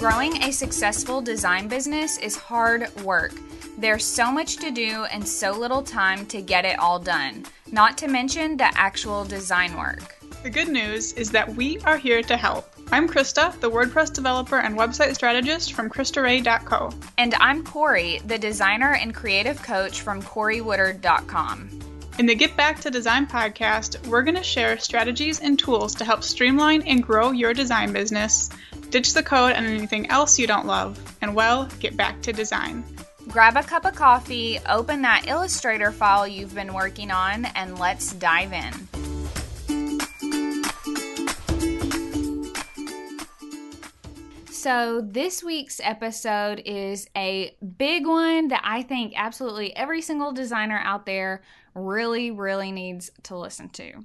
Growing a successful design business is hard work. There's so much to do and so little time to get it all done, not to mention the actual design work. The good news is that we are here to help. I'm Krista, the WordPress developer and website strategist from KristaRae.co. And I'm Corey, the designer and creative coach from CoreyWoodard.com. In the Get Back to Design podcast, we're going to share strategies and tools to help streamline and grow your design business, ditch the code and anything else you don't love, and well, get back to design. Grab a cup of coffee, open that Illustrator file you've been working on, and let's dive in. So, this week's episode is a big one that I think absolutely every single designer out there really, really needs to listen to.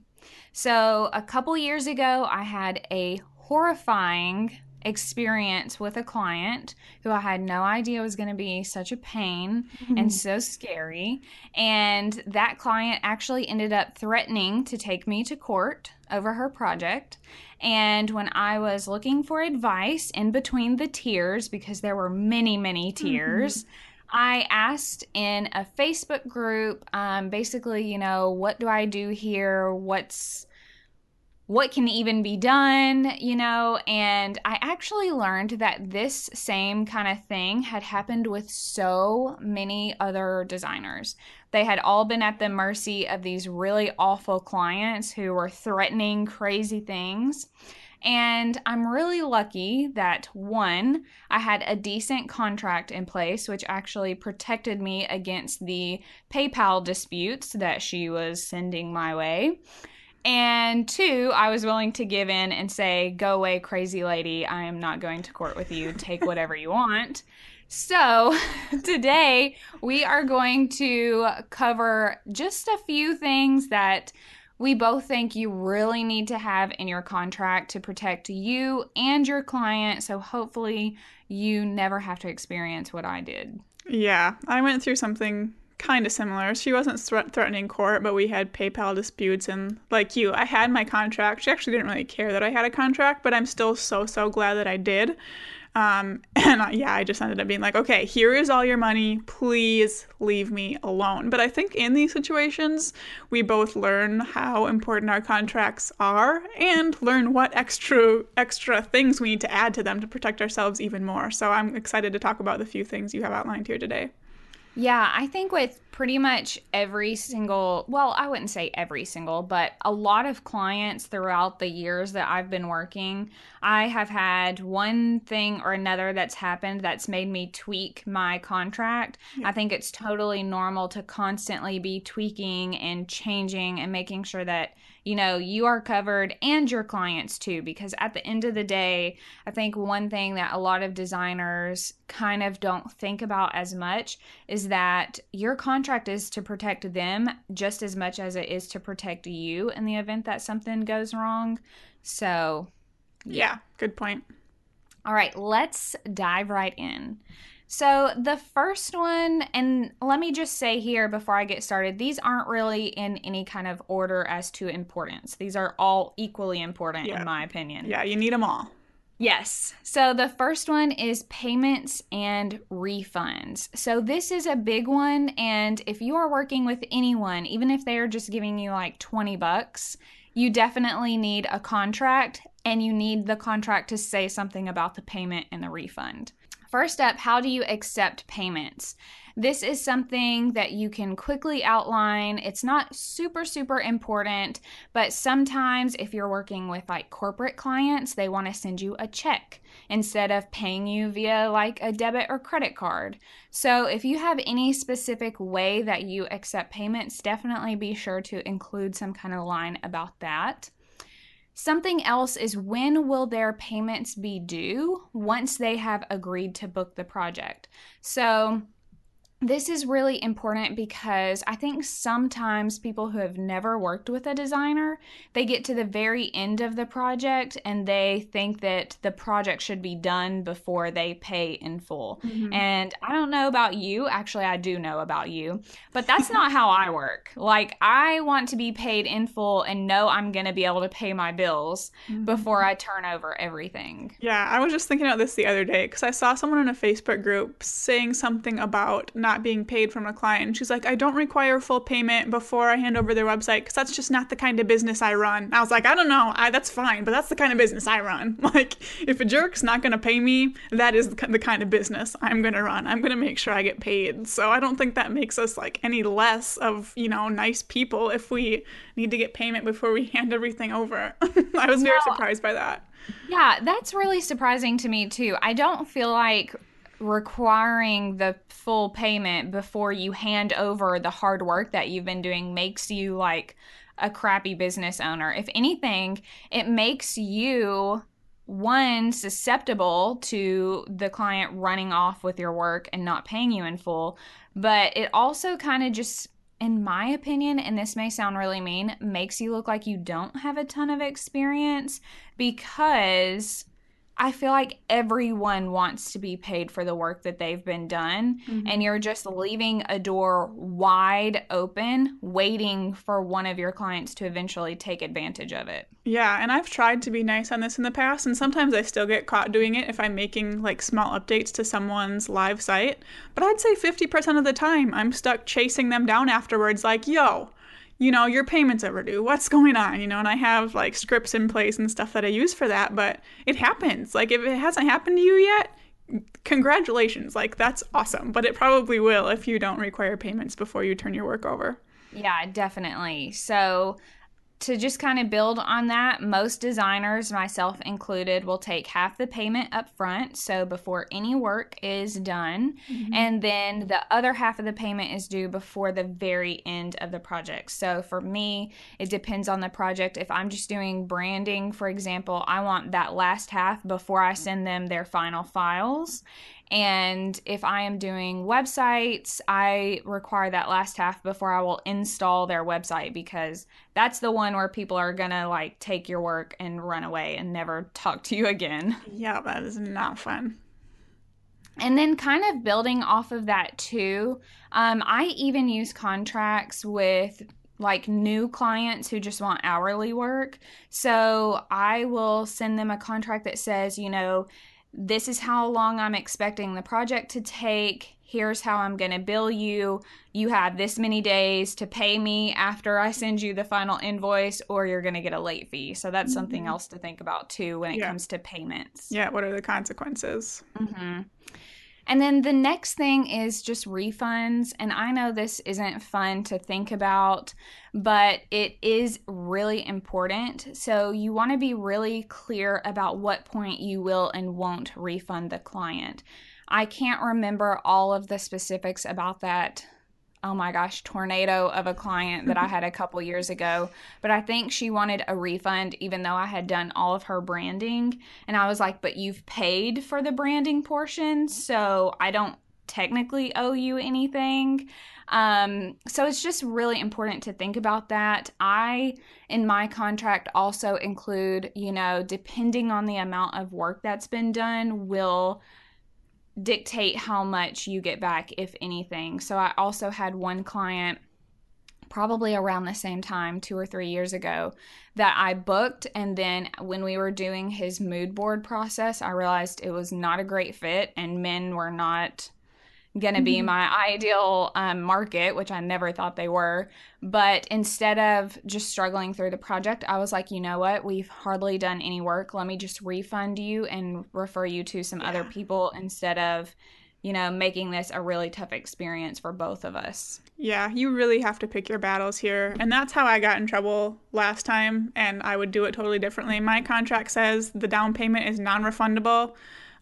So, a couple years ago, I had a horrifying experience with a client who I had no idea was going to be such a pain mm-hmm. and so scary. And that client actually ended up threatening to take me to court over her project. And when I was looking for advice in between the tears, because there were many, many mm-hmm. tears, mm-hmm. I asked in a Facebook group, um, basically, you know, what do I do here? What's what can even be done, you know? And I actually learned that this same kind of thing had happened with so many other designers. They had all been at the mercy of these really awful clients who were threatening crazy things. And I'm really lucky that one, I had a decent contract in place, which actually protected me against the PayPal disputes that she was sending my way. And two, I was willing to give in and say, Go away, crazy lady. I am not going to court with you. Take whatever you want. So, today we are going to cover just a few things that we both think you really need to have in your contract to protect you and your client. So, hopefully, you never have to experience what I did. Yeah, I went through something kind of similar. She wasn't threatening court, but we had PayPal disputes. And like you, I had my contract. She actually didn't really care that I had a contract, but I'm still so, so glad that I did. Um, and uh, yeah, I just ended up being like, okay, here is all your money. Please leave me alone. But I think in these situations, we both learn how important our contracts are and learn what extra extra things we need to add to them to protect ourselves even more. So I'm excited to talk about the few things you have outlined here today. Yeah, I think with pretty much every single, well, I wouldn't say every single, but a lot of clients throughout the years that I've been working, I have had one thing or another that's happened that's made me tweak my contract. Yeah. I think it's totally normal to constantly be tweaking and changing and making sure that you know, you are covered and your clients too. Because at the end of the day, I think one thing that a lot of designers kind of don't think about as much is that your contract is to protect them just as much as it is to protect you in the event that something goes wrong. So, yeah, yeah good point. All right, let's dive right in. So, the first one, and let me just say here before I get started, these aren't really in any kind of order as to importance. These are all equally important, yeah. in my opinion. Yeah, you need them all. Yes. So the first one is payments and refunds. So this is a big one and if you are working with anyone, even if they are just giving you like 20 bucks, you definitely need a contract and you need the contract to say something about the payment and the refund. First up, how do you accept payments? This is something that you can quickly outline. It's not super, super important, but sometimes if you're working with like corporate clients, they want to send you a check instead of paying you via like a debit or credit card. So if you have any specific way that you accept payments, definitely be sure to include some kind of line about that. Something else is when will their payments be due once they have agreed to book the project? So, this is really important because I think sometimes people who have never worked with a designer, they get to the very end of the project and they think that the project should be done before they pay in full. Mm-hmm. And I don't know about you, actually I do know about you, but that's not how I work. Like I want to be paid in full and know I'm going to be able to pay my bills mm-hmm. before I turn over everything. Yeah, I was just thinking about this the other day cuz I saw someone in a Facebook group saying something about not not being paid from a client. And she's like, I don't require full payment before I hand over their website because that's just not the kind of business I run. I was like, I don't know, I, that's fine, but that's the kind of business I run. Like, if a jerk's not going to pay me, that is the, the kind of business I'm going to run. I'm going to make sure I get paid. So I don't think that makes us like any less of, you know, nice people if we need to get payment before we hand everything over. I was very surprised by that. Yeah, that's really surprising to me too. I don't feel like requiring the full payment before you hand over the hard work that you've been doing makes you like a crappy business owner. If anything, it makes you one susceptible to the client running off with your work and not paying you in full, but it also kind of just in my opinion, and this may sound really mean, makes you look like you don't have a ton of experience because I feel like everyone wants to be paid for the work that they've been done, mm-hmm. and you're just leaving a door wide open, waiting for one of your clients to eventually take advantage of it. Yeah, and I've tried to be nice on this in the past, and sometimes I still get caught doing it if I'm making like small updates to someone's live site. But I'd say 50% of the time, I'm stuck chasing them down afterwards, like, yo, you know, your payment's overdue. What's going on? You know, and I have like scripts in place and stuff that I use for that, but it happens. Like if it hasn't happened to you yet, congratulations. Like that's awesome, but it probably will if you don't require payments before you turn your work over. Yeah, definitely. So to just kind of build on that, most designers, myself included, will take half the payment up front, so before any work is done, mm-hmm. and then the other half of the payment is due before the very end of the project. So for me, it depends on the project. If I'm just doing branding, for example, I want that last half before I send them their final files. And if I am doing websites, I require that last half before I will install their website because that's the one where people are going to like take your work and run away and never talk to you again. Yeah, that is not fun. And then, kind of building off of that, too, um, I even use contracts with like new clients who just want hourly work. So I will send them a contract that says, you know, this is how long I'm expecting the project to take. Here's how I'm going to bill you. You have this many days to pay me after I send you the final invoice, or you're going to get a late fee. So that's mm-hmm. something else to think about too when it yeah. comes to payments. Yeah, what are the consequences? Mm-hmm. And then the next thing is just refunds. And I know this isn't fun to think about, but it is really important. So you want to be really clear about what point you will and won't refund the client. I can't remember all of the specifics about that oh my gosh, tornado of a client that I had a couple years ago. But I think she wanted a refund, even though I had done all of her branding. And I was like, but you've paid for the branding portion, so I don't technically owe you anything. Um, so it's just really important to think about that. I, in my contract, also include, you know, depending on the amount of work that's been done, will dictate how much you get back, if anything. So I also had one client probably around the same time, two or three years ago, that I booked. And then when we were doing his mood board process, I realized it was not a great fit and men were not going to be mm-hmm. my ideal um, market, which I never thought they were. But instead of just struggling through the project, I was like, you know what? We've hardly done any work. Let me just refund you and refer you to some yeah. other people instead of, you know, making this a really tough experience for both of us. Yeah, you really have to pick your battles here. And that's how I got in trouble last time, and I would do it totally differently. My contract says the down payment is non refundable.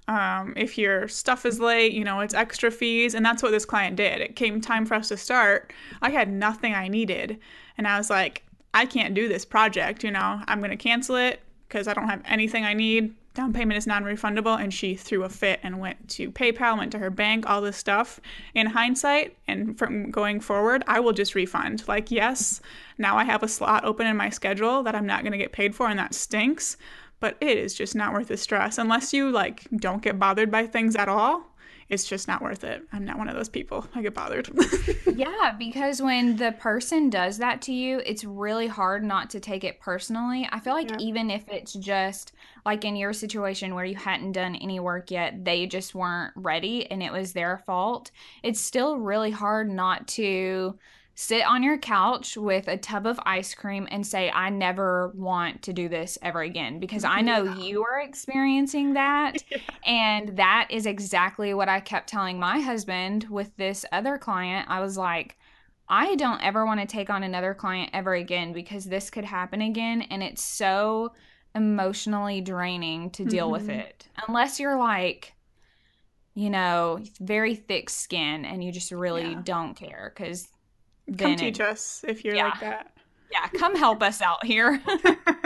Um, if your stuff is late, you know, it's extra fees. And that's what this client did. It came time for us to start. I had nothing I needed. And I was like, I can't do this project, you know, I'm going to cancel it because I don't have anything I need. down payment is non-refundable and she threw a fit and went to PayPal, went to her bank, all this stuff. In hindsight and from going forward, I will just refund. Like, yes, now I have a slot open in my schedule that I'm not going to get paid for and that stinks, but it is just not worth the stress unless you like don't get bothered by things at all it's just not worth it. I'm not one of those people. I get bothered. yeah, because when the person does that to you, it's really hard not to take it personally. I feel like yeah. even if it's just like in your situation where you hadn't done any work yet, they just weren't ready and it was their fault, it's still really hard not to sit on your couch with a tub of ice cream and say, I never want to do this ever again because I know yeah. you are experiencing that. Yeah. And that is exactly what I kept telling my husband with this other client. I was like, I don't ever want to take on another client ever again because this could happen again. And it's so emotionally draining to deal mm-hmm. with it. Unless you're like, you know, very thick skin and you just really yeah. don't care because Come teach it, us if you're yeah. like that. Yeah, come help us out here.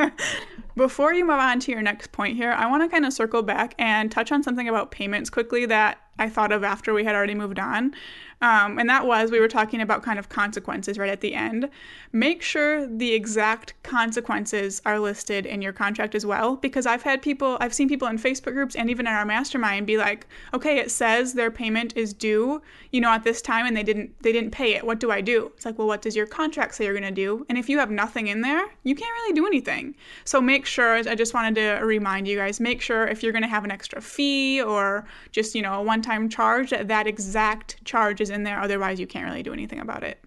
Before you move on to your next point here, I want to kind of circle back and touch on something about payments quickly that I thought of after we had already moved on. Um, and that was we were talking about kind of consequences right at the end. Make sure the exact consequences are listed in your contract as well, because I've had people, I've seen people in Facebook groups and even in our mastermind be like, okay, it says their payment is due, you know, at this time, and they didn't, they didn't pay it. What do I do? It's like, well, what does your contract say you're gonna do? And if you have nothing in there, you can't really do anything. So make sure. I just wanted to remind you guys, make sure if you're gonna have an extra fee or just you know a one-time charge, that exact charge is is in there. Otherwise, you can't really do anything about it.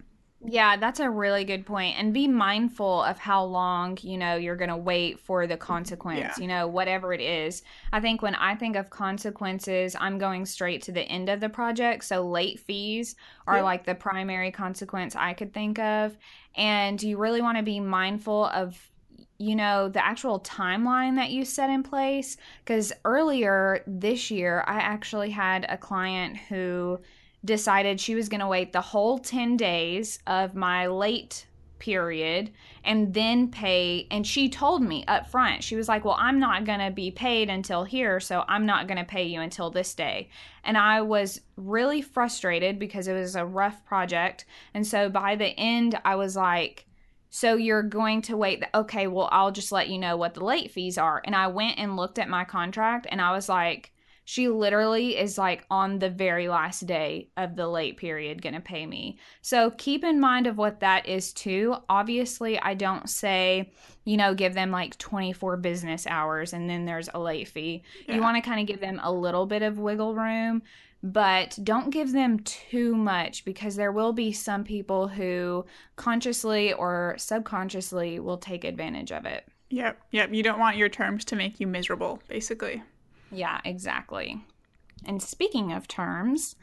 Yeah, that's a really good point. And be mindful of how long, you know, you're going to wait for the consequence, yeah. you know, whatever it is. I think when I think of consequences, I'm going straight to the end of the project. So late fees are yeah. like the primary consequence I could think of. And you really want to be mindful of you know, the actual timeline that you set in place. Because earlier this year, I actually had a client who decided she was going to wait the whole 10 days of my late period and then pay and she told me up front she was like well i'm not going to be paid until here so i'm not going to pay you until this day and i was really frustrated because it was a rough project and so by the end i was like so you're going to wait The, okay well i'll just let you know what the late fees are and i went and looked at my contract and i was like she literally is like on the very last day of the late period going to pay me. So keep in mind of what that is too. Obviously, I don't say, you know, give them like 24 business hours and then there's a late fee. Yeah. You want to kind of give them a little bit of wiggle room, but don't give them too much because there will be some people who consciously or subconsciously will take advantage of it. Yep, yep. You don't want your terms to make you miserable, basically. Yeah, exactly. And speaking of terms,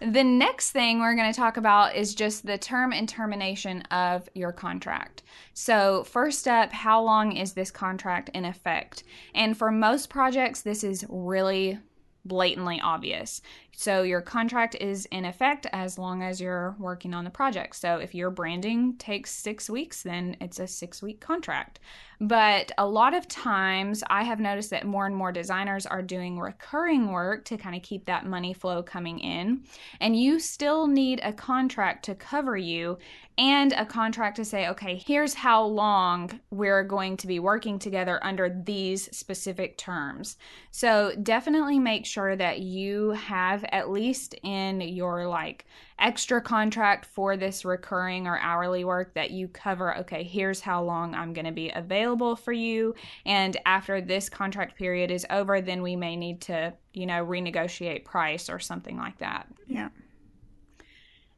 the next thing we're going to talk about is just the term and termination of your contract. So, first up, how long is this contract in effect? And for most projects, this is really blatantly obvious. So your contract is in effect as long as you're working on the project. So if your branding takes six weeks, then it's a six week contract. But a lot of times I have noticed that more and more designers are doing recurring work to kind of keep that money flow coming in. And you still need a contract to cover you and a contract to say, okay, here's how long we're going to be working together under these specific terms. So definitely make sure that you have at least in your like extra contract for this recurring or hourly work that you cover, okay, here's how long I'm going to be available for you. And after this contract period is over, then we may need to, you know, renegotiate price or something like that. Yeah.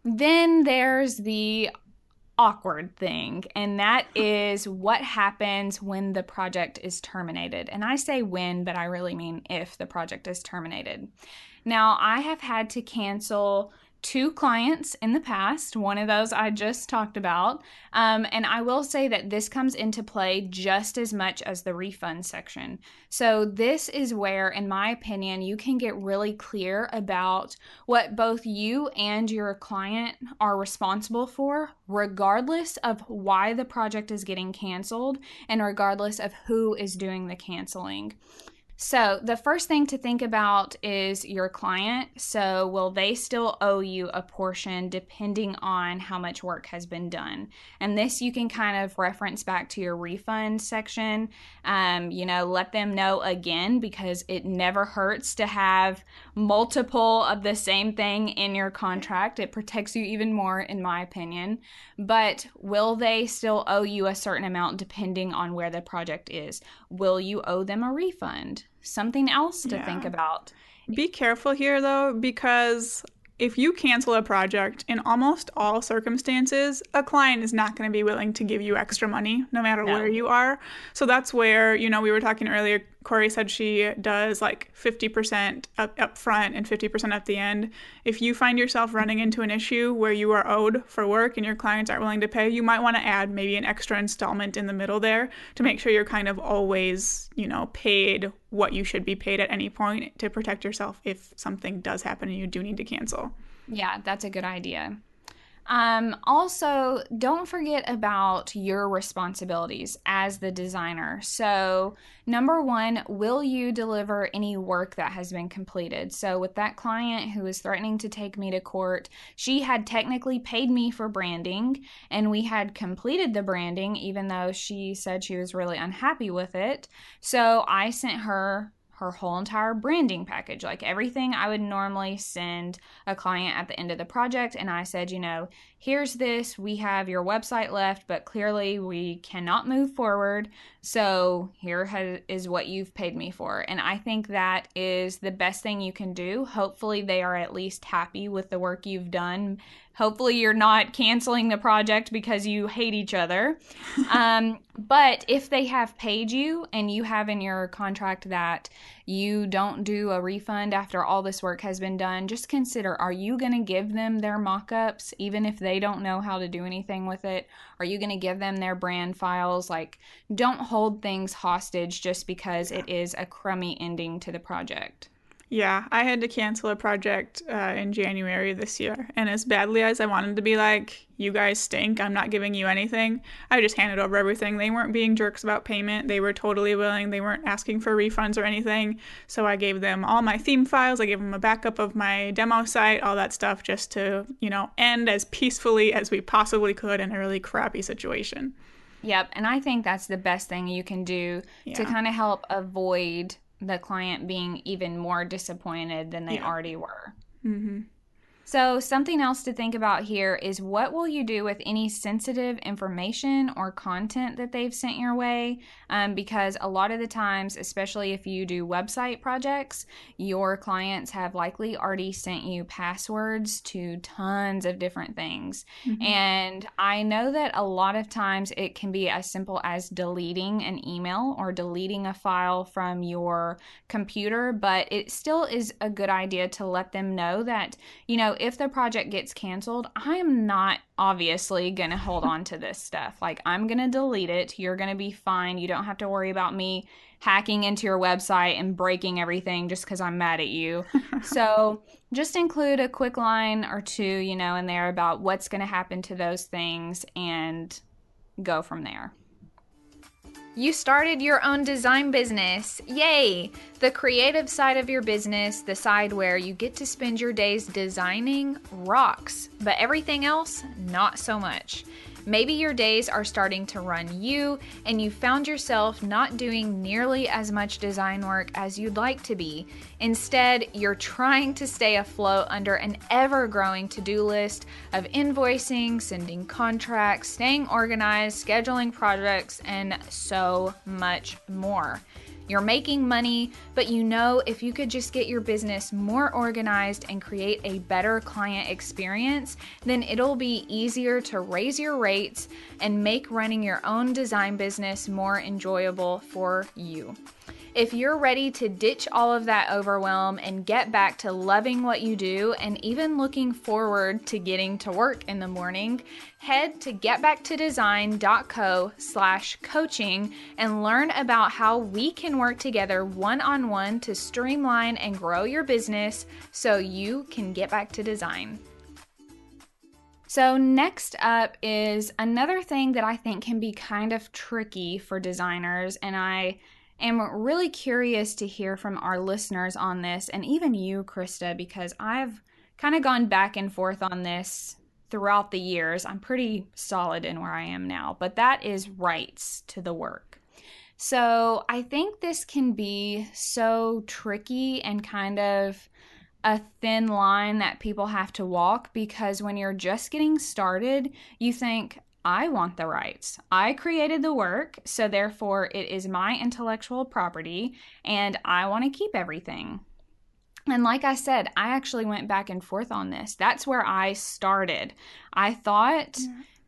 Then there's the awkward thing, and that is what happens when the project is terminated. And I say when, but I really mean if the project is terminated. Now, I have had to cancel two clients in the past. One of those I just talked about. Um, and I will say that this comes into play just as much as the refund section. So, this is where, in my opinion, you can get really clear about what both you and your client are responsible for, regardless of why the project is getting canceled and regardless of who is doing the canceling. So, the first thing to think about is your client. So, will they still owe you a portion depending on how much work has been done? And this you can kind of reference back to your refund section. Um, you know, let them know again because it never hurts to have multiple of the same thing in your contract. It protects you even more, in my opinion. But will they still owe you a certain amount depending on where the project is? Will you owe them a refund? Something else to yeah. think about. Be careful here though, because if you cancel a project, in almost all circumstances, a client is not going to be willing to give you extra money no matter no. where you are. So that's where, you know, we were talking earlier, Corey said she does like 50% up, up front and 50% at the end. If you find yourself running into an issue where you are owed for work and your clients aren't willing to pay, you might want to add maybe an extra installment in the middle there to make sure you're kind of always, you know, paid what you should be paid at any point to protect yourself if something does happen and you do need to cancel. Yeah, that's a good idea. Um, also, don't forget about your responsibilities as the designer. So, number one, will you deliver any work that has been completed? So, with that client who was threatening to take me to court, she had technically paid me for branding and we had completed the branding, even though she said she was really unhappy with it. So, I sent her her whole entire branding package, like everything I would normally send a client at the end of the project. And I said, you know, here's this. We have your website left, but clearly we cannot move forward. So here has, is what you've paid me for. And I think that is the best thing you can do. Hopefully, they are at least happy with the work you've done. Hopefully, you're not canceling the project because you hate each other. um, but if they have paid you and you have in your contract that you don't do a refund after all this work has been done, just consider are you going to give them their mock ups even if they don't know how to do anything with it? Are you going to give them their brand files? Like, don't hold things hostage just because it is a crummy ending to the project. Yeah, I had to cancel a project uh, in January this year. And as badly as I wanted to be like, you guys stink, I'm not giving you anything, I just handed over everything. They weren't being jerks about payment. They were totally willing. They weren't asking for refunds or anything. So I gave them all my theme files. I gave them a backup of my demo site, all that stuff, just to, you know, end as peacefully as we possibly could in a really crappy situation. Yep. And I think that's the best thing you can do yeah. to kind of help avoid the client being even more disappointed than they yeah. already were. Mm-hmm. So, something else to think about here is what will you do with any sensitive information or content that they've sent your way? Um, because a lot of the times, especially if you do website projects, your clients have likely already sent you passwords to tons of different things. Mm-hmm. And I know that a lot of times it can be as simple as deleting an email or deleting a file from your computer, but it still is a good idea to let them know that, you know, if the project gets canceled, I am not obviously going to hold on to this stuff. Like, I'm going to delete it. You're going to be fine. You don't have to worry about me hacking into your website and breaking everything just because I'm mad at you. so, just include a quick line or two, you know, in there about what's going to happen to those things and go from there. You started your own design business. Yay! The creative side of your business, the side where you get to spend your days designing, rocks, but everything else, not so much. Maybe your days are starting to run you, and you found yourself not doing nearly as much design work as you'd like to be. Instead, you're trying to stay afloat under an ever growing to do list of invoicing, sending contracts, staying organized, scheduling projects, and so much more. You're making money, but you know if you could just get your business more organized and create a better client experience, then it'll be easier to raise your rates and make running your own design business more enjoyable for you. If you're ready to ditch all of that overwhelm and get back to loving what you do and even looking forward to getting to work in the morning, head to getbacktodesign.co slash coaching and learn about how we can work together one-on-one to streamline and grow your business so you can get back to design. So, next up is another thing that I think can be kind of tricky for designers, and I am really curious to hear from our listeners on this and even you, Krista, because I've kind of gone back and forth on this throughout the years. I'm pretty solid in where I am now, but that is rights to the work. So I think this can be so tricky and kind of a thin line that people have to walk because when you're just getting started, you think, I want the rights. I created the work, so therefore it is my intellectual property and I want to keep everything. And like I said, I actually went back and forth on this. That's where I started. I thought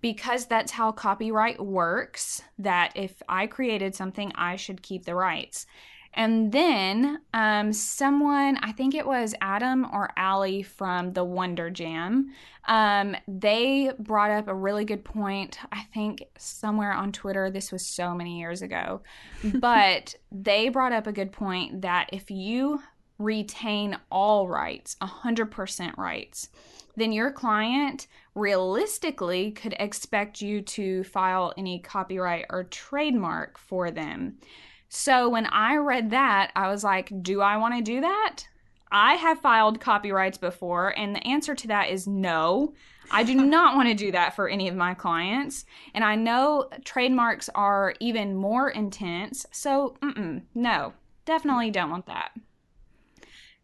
because that's how copyright works, that if I created something, I should keep the rights. And then um, someone, I think it was Adam or Allie from the Wonder Jam, um, they brought up a really good point. I think somewhere on Twitter, this was so many years ago, but they brought up a good point that if you retain all rights, 100% rights, then your client realistically could expect you to file any copyright or trademark for them. So when I read that, I was like, do I want to do that? I have filed copyrights before, and the answer to that is no. I do not want to do that for any of my clients. And I know trademarks are even more intense. So, no, definitely don't want that.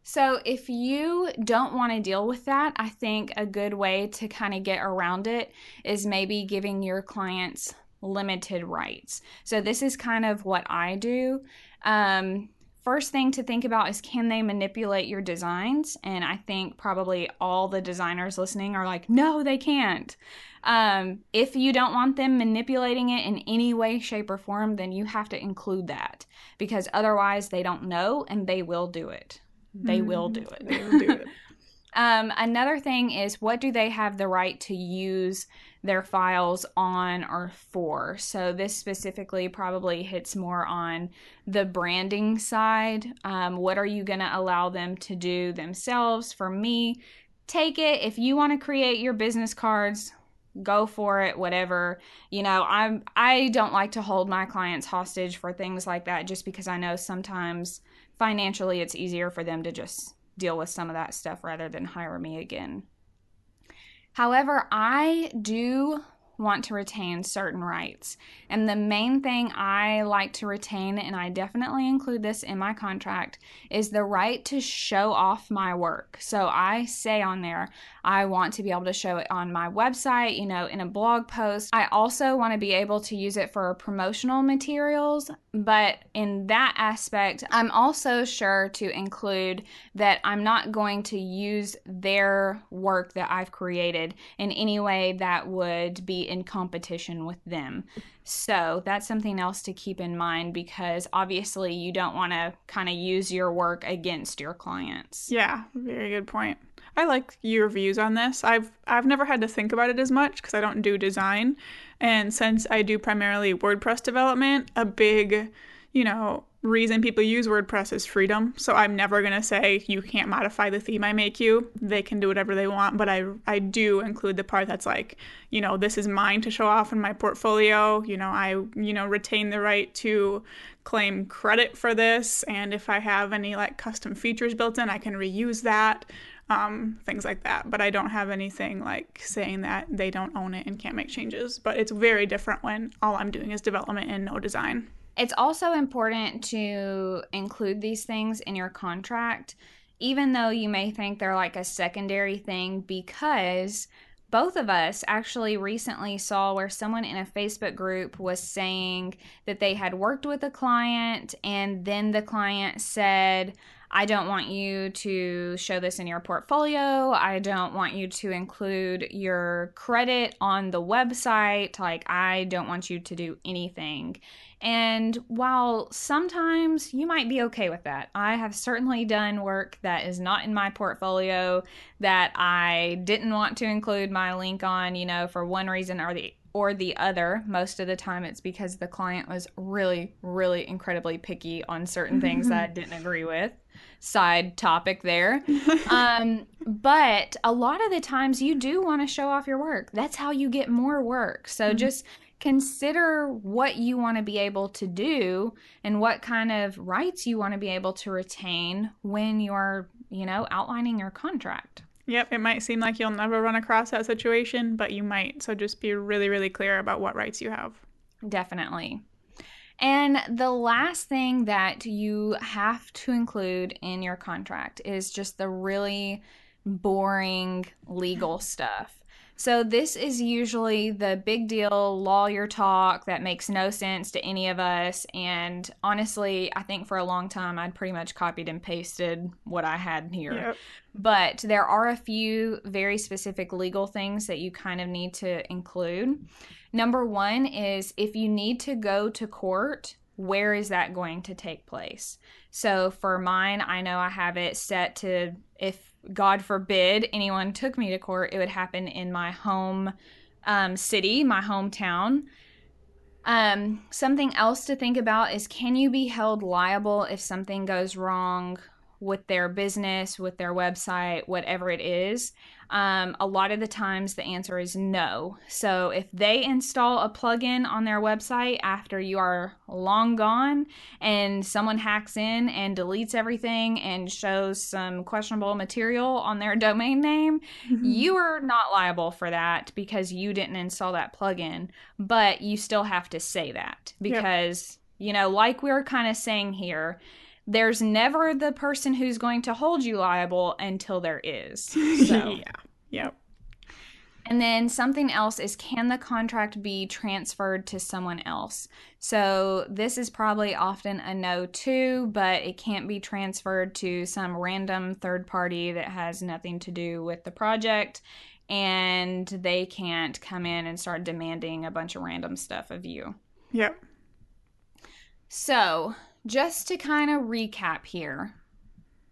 So, if you don't want to deal with that, I think a good way to kind of get around it is maybe giving your clients limited rights. So, this is kind of what I do. Um, first thing to think about is can they manipulate your designs? And I think probably all the designers listening are like, no, they can't. Um, if you don't want them manipulating it in any way, shape, or form, then you have to include that because otherwise they don't know and they will do it. They will do it. They will do it. Um, another thing is what do they have the right to use their files on or for? So, this specifically probably hits more on the branding side. Um, what are you going to allow them to do themselves? For me, take it. If you want to create your business cards, go for it whatever you know i'm i don't like to hold my clients hostage for things like that just because i know sometimes financially it's easier for them to just deal with some of that stuff rather than hire me again. However, I do want to retain certain rights. And the main thing I like to retain, and I definitely include this in my contract, is the right to show off my work. So I say on there, I want to be able to show it on my website, you know, in a blog post. I also want to be able to use it for promotional materials, but in that aspect, I'm also sure to include that I'm not going to use their work that I've created in any way that would be in competition with them. So that's something else to keep in mind because obviously you don't want to kind of use your work against your clients. Yeah, very good point. I like your views on this. I've I've never had to think about it as much because I don't do design, and since I do primarily WordPress development, a big, you know, reason people use WordPress is freedom. So I'm never going to say you can't modify the theme I make you. They can do whatever they want, but I I do include the part that's like, you know, this is mine to show off in my portfolio. You know, I you know retain the right to claim credit for this and if I have any like custom features built in, I can reuse that. Um, things like that. But I don't have anything like saying that they don't own it and can't make changes. But it's very different when all I'm doing is development and no design. It's also important to include these things in your contract, even though you may think they're like a secondary thing, because both of us actually recently saw where someone in a Facebook group was saying that they had worked with a client and then the client said, I don't want you to show this in your portfolio. I don't want you to include your credit on the website. Like, I don't want you to do anything. And while sometimes you might be okay with that, I have certainly done work that is not in my portfolio that I didn't want to include my link on, you know, for one reason or the or the other. Most of the time it's because the client was really really incredibly picky on certain things that I didn't agree with. Side topic there. um, but a lot of the times you do want to show off your work. That's how you get more work. So mm-hmm. just consider what you want to be able to do and what kind of rights you want to be able to retain when you're, you know, outlining your contract. Yep, it might seem like you'll never run across that situation, but you might. So just be really, really clear about what rights you have. Definitely. And the last thing that you have to include in your contract is just the really boring legal stuff. So, this is usually the big deal lawyer talk that makes no sense to any of us. And honestly, I think for a long time I'd pretty much copied and pasted what I had here. Yep. But there are a few very specific legal things that you kind of need to include. Number one is if you need to go to court, where is that going to take place? So for mine, I know I have it set to if God forbid anyone took me to court, it would happen in my home um, city, my hometown. Um, something else to think about is can you be held liable if something goes wrong with their business, with their website, whatever it is? Um, a lot of the times the answer is no. So if they install a plugin on their website after you are long gone and someone hacks in and deletes everything and shows some questionable material on their domain name, mm-hmm. you are not liable for that because you didn't install that plugin. But you still have to say that because, yep. you know, like we are kind of saying here, there's never the person who's going to hold you liable until there is. So. yeah. Yep. And then something else is can the contract be transferred to someone else? So this is probably often a no too, but it can't be transferred to some random third party that has nothing to do with the project and they can't come in and start demanding a bunch of random stuff of you. Yep. So, just to kind of recap here,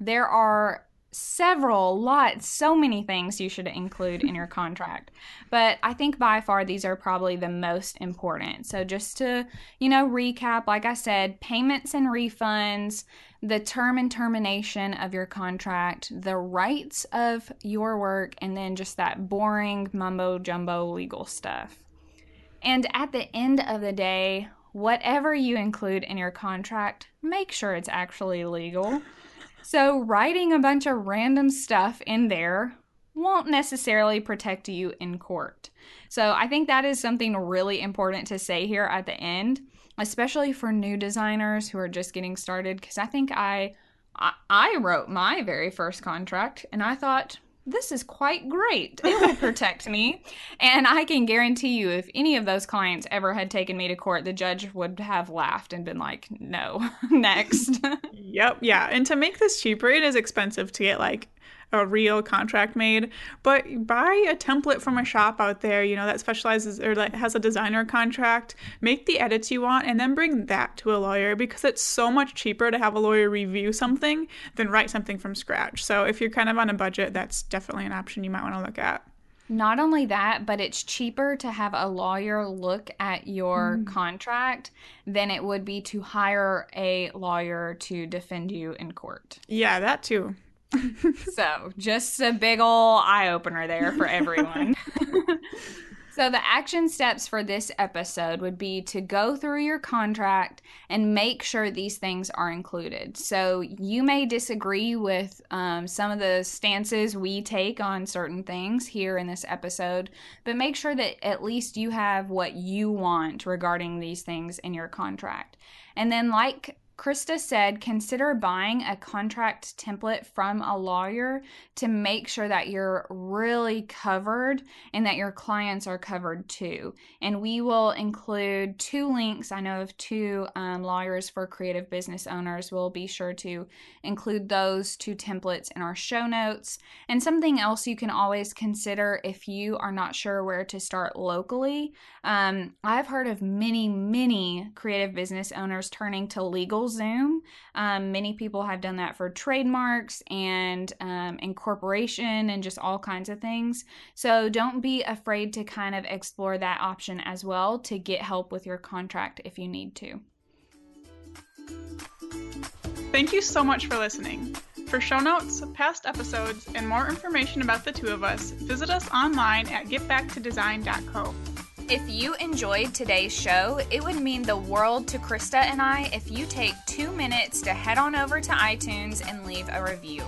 there are several lots so many things you should include in your contract. But i think by far these are probably the most important. So just to you know recap like i said payments and refunds the term and termination of your contract the rights of your work and then just that boring mumbo jumbo legal stuff. And at the end of the day whatever you include in your contract, make sure it's actually legal. So, writing a bunch of random stuff in there won't necessarily protect you in court. So, I think that is something really important to say here at the end, especially for new designers who are just getting started because I think I I wrote my very first contract and I thought this is quite great. It will protect me. And I can guarantee you, if any of those clients ever had taken me to court, the judge would have laughed and been like, no, next. yep. Yeah. And to make this cheaper, it is expensive to get like a real contract made, but buy a template from a shop out there, you know, that specializes or that has a designer contract. Make the edits you want and then bring that to a lawyer because it's so much cheaper to have a lawyer review something than write something from scratch. So if you're kind of on a budget, that's definitely an option you might want to look at. Not only that, but it's cheaper to have a lawyer look at your mm. contract than it would be to hire a lawyer to defend you in court. Yeah, that too so, just a big ol' eye opener there for everyone. so, the action steps for this episode would be to go through your contract and make sure these things are included. So, you may disagree with um, some of the stances we take on certain things here in this episode, but make sure that at least you have what you want regarding these things in your contract. And then, like Krista said, consider buying a contract template from a lawyer to make sure that you're really covered and that your clients are covered too. And we will include two links. I know of two um, lawyers for creative business owners. We'll be sure to include those two templates in our show notes. And something else you can always consider if you are not sure where to start locally. Um, I've heard of many, many creative business owners turning to legal Zoom. Um, many people have done that for trademarks and um, incorporation and just all kinds of things. So don't be afraid to kind of explore that option as well to get help with your contract if you need to. Thank you so much for listening. For show notes, past episodes, and more information about the two of us, visit us online at getbacktodesign.co. If you enjoyed today's show, it would mean the world to Krista and I if you take two minutes to head on over to iTunes and leave a review.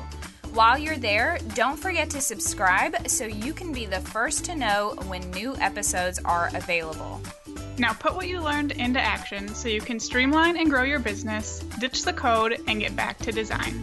While you're there, don't forget to subscribe so you can be the first to know when new episodes are available. Now put what you learned into action so you can streamline and grow your business, ditch the code, and get back to design.